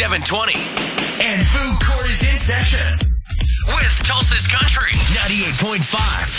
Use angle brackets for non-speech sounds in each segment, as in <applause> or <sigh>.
720. And VOO Court is in session with Tulsa's Country 98.5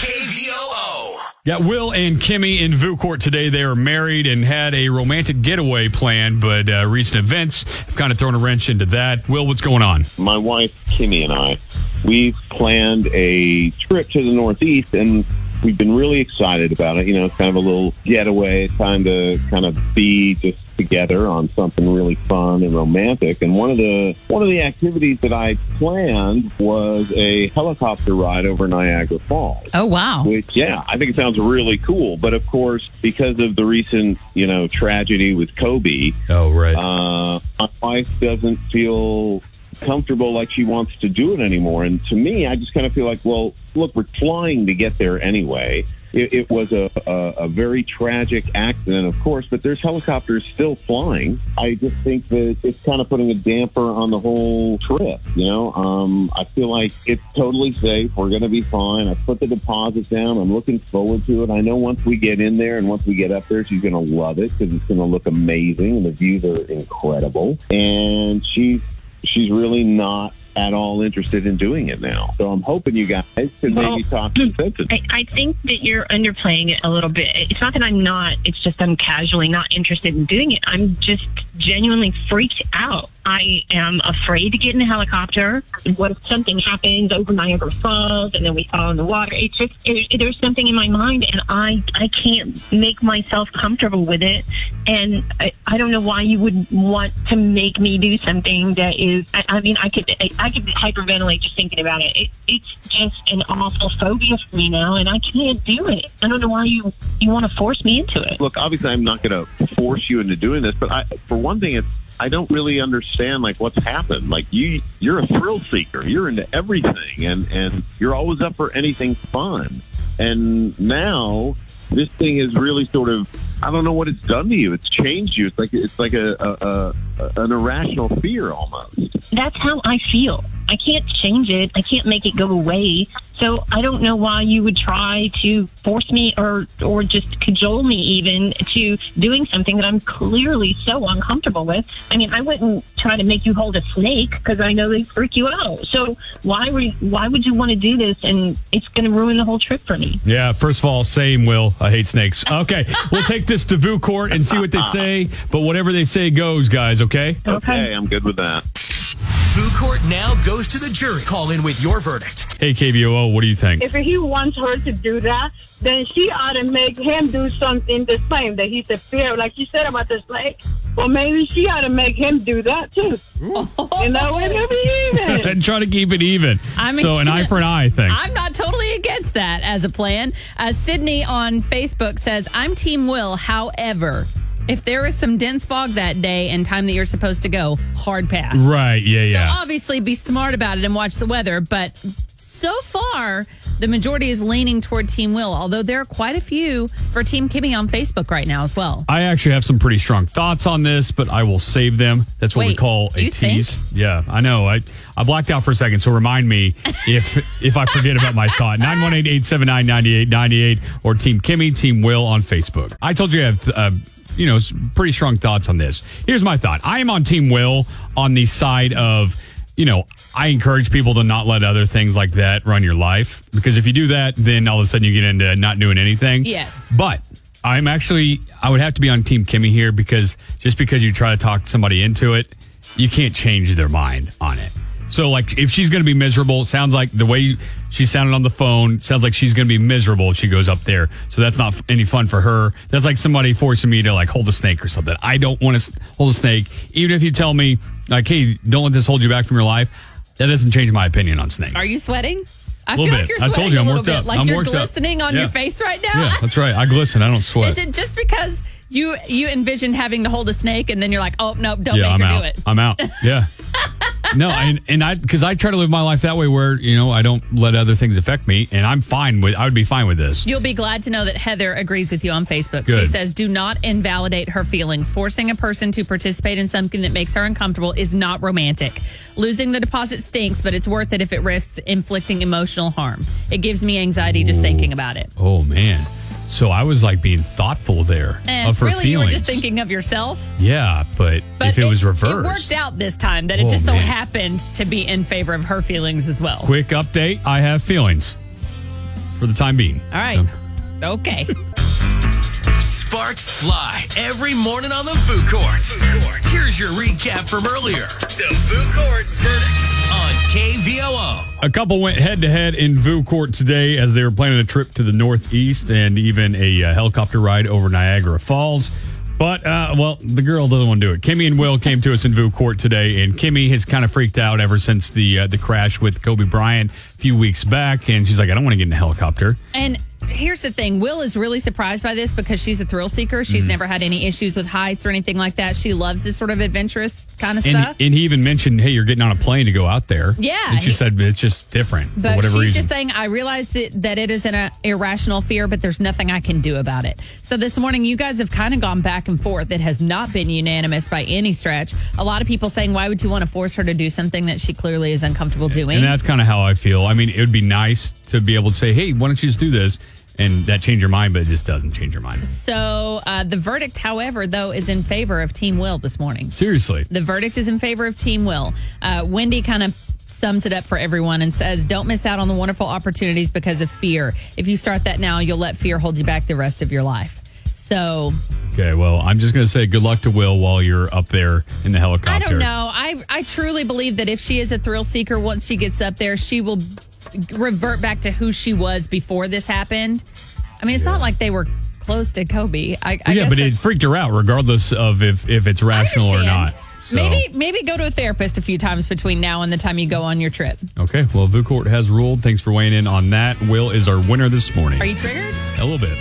KVOO. Got Will and Kimmy in VOO Court today. They are married and had a romantic getaway planned, but uh, recent events have kind of thrown a wrench into that. Will, what's going on? my wife Kimmy and I, we've planned a trip to the Northeast, and we've been really excited about it. You know, it's kind of a little getaway, time to kind of be just together on something really fun and romantic. And one of the one of the activities that I planned was a helicopter ride over Niagara Falls. Oh, wow. Which, yeah, I think it sounds really cool. But of course, because of the recent, you know, tragedy with Kobe, Oh, right. uh, my wife doesn't feel comfortable like she wants to do it anymore. And to me, I just kind of feel like, well, look, we're flying to get there anyway. It, it was a, a, a very tragic accident, of course, but there's helicopters still flying. I just think that it's kind of putting a damper on the whole trip. You know, um, I feel like it's totally safe. We're going to be fine. I put the deposit down. I'm looking forward to it. I know once we get in there and once we get up there, she's going to love it because it's going to look amazing and the views are incredible. And she's she's really not at all interested in doing it now. So I'm hoping you guys can Well, maybe talk some sense I, I think that you're underplaying it a little bit. It's not that I'm not, it's just I'm casually not interested in doing it. I'm just genuinely freaked out. I am afraid to get in a helicopter. What if something happens over Niagara Falls and then we fall in the water? It's just, it, there's something in my mind and I, I can't make myself comfortable with it. And I, I don't know why you would want to make me do something that is, I, I mean, I could, I, I could hyperventilate just thinking about it. it. It's just an awful phobia for me now and I can't do it. I don't know why you, you want to force me into it. look, obviously, I'm not going to force you into doing this, but I, for one thing, it's I don't really understand like what's happened. Like you, you're a thrill seeker. You're into everything, and and you're always up for anything fun. And now this thing is really sort of I don't know what it's done to you. It's changed you. It's like it's like a, a, a an irrational fear almost. That's how I feel. I can't change it. I can't make it go away. So I don't know why you would try to force me or or just cajole me even to doing something that I'm clearly so uncomfortable with. I mean, I wouldn't try to make you hold a snake because I know they freak you out. So why would why would you want to do this? And it's going to ruin the whole trip for me. Yeah, first of all, same, Will. I hate snakes. Okay, we'll take this to VOO Court and see what they <laughs> say, but whatever they say goes, guys, okay? Okay, I'm good with that. VOO Court now goes to the jury. Call in with your verdict. Hey, KVOO, what do you think? if he wants her to do that, then she ought to make him do something the same that he's a fear, like you said about the snake. Well, maybe she ought to make him do that too. You know, it'll be even. and <laughs> try to keep it even. I mean, so an eye for an eye thing. I'm not totally against that as a plan. Uh, Sydney on Facebook says, I'm Team Will. However, if there is some dense fog that day and time that you're supposed to go, hard pass. right, yeah, yeah. So obviously be smart about it and watch the weather. But so far, the majority is leaning toward Team Will, although there are quite a few for Team Kimmy on Facebook right now as well. I actually have some pretty strong thoughts on this, but I will save them. That's what we call a you think? tease. Yeah, I know. I I blacked out for a second, so remind me if <laughs> if I forget about my thought. 918-879-9898 or Team Kimmy, Team Will on Facebook. I told you I have uh, you know, pretty strong thoughts on this. Here's my thought. I am on Team Will on the side of, you know, I encourage people to not let other things like that run your life because if you do that, then all of a sudden you get into not doing anything. Yes. But I'm actually, I would have to be on Team Kimmy here because just because you try to talk somebody into it, you can't change their mind on it. So, like, if she's going to be miserable, sounds like the way she sounded on the phone sounds like she's going to be miserable if she goes up there. So that's not any fun for her. That's like somebody forcing me to like hold a snake or something. I don't want to hold a snake, even if you tell me like, "Hey, don't let this hold you back from your life." That doesn't change my opinion on snakes. Are you sweating? I Little feel bit. like you're I sweating told you, a I'm little worked bit, up. like I'm you're worked up. glistening on Yeah. your face right now. Yeah, that's right. I glisten. I don't sweat. Is it just because you you envisioned having to hold a snake and then you're like, oh no, don't yeah, make I'm her out. do it? I'm out. Yeah. <laughs> no, and and I because I try to live my life that way where you know I don't let other things affect me, and I'm fine with. I would be fine with this. You'll be glad to know that Heather agrees with you on Facebook. Good. She says, do not invalidate her feelings. Forcing a person to participate in something that makes her uncomfortable is not romantic. Losing the deposit stinks, but it's worth it if it risks inflicting emotional harm. It gives me anxiety just thinking about it. Oh man. So I was like being thoughtful there And of her really, you feelings. were just thinking of yourself. yeah, but, But if it, was reversed, it worked out this time that it Oh, just so man. happened to be in favor of her feelings as well. Quick update: I have feelings for the time being. All right. So- Okay. <laughs> Sparks fly every morning on the VOO Court. Here's your recap from earlier. The VOO Court verdict on KVOO. A couple went head to head in VOO Court today as they were planning a trip to the Northeast and even a uh, helicopter ride over Niagara Falls. But, uh, well, the girl doesn't want to do it. Kimmy and Will came to us in VOO Court today, and Kimmy has kind of freaked out ever since the uh, the crash with Kobe Bryant a few weeks back. And she's like, I don't want to get in a helicopter. And here's the thing Will is really surprised by this because she's a thrill seeker. Mm-hmm. She's never had any issues with heights or anything like that. She loves this sort of adventurous kind of And, stuff. and he even mentioned, hey, you're getting on a plane to go out there. Yeah, And she he- said it's just different But she's reason. just saying, I realize that, that it is an uh, irrational fear, but there's nothing I can do about it. So this morning, you guys have kind of gone back and forth. It has not been unanimous by any stretch. A lot of people saying, why would you want to force her to do something that she clearly is uncomfortable doing? And that's kind of how I feel. I mean, it would be nice to be able to say, hey, why don't you just do this? And that change your mind, but it just doesn't change your mind. so uh, the verdict, however, though, is in favor of Team Will this morning. Seriously. The verdict is in favor of Team Will. Uh, Wendy kind of sums it up for everyone and says, Don't miss out on the wonderful opportunities because of fear. If you start that now, you'll let fear hold you back the rest of your life. So Okay, well, I'm just going to say good luck to Will while you're up there in the helicopter. I don't know. I, I truly believe that if she is a thrill seeker, once she gets up there, she will revert back to who she was before this happened. I mean, it's not like they were close to Kobe. I, I yeah, but it freaked her out, regardless of if, if it's rational or not. So- Maybe maybe go to a therapist a few times between now and the time you go on your trip. Okay, well, VOO Court has ruled. Thanks for weighing in on that. Will is our winner this morning. Are you triggered? A little bit.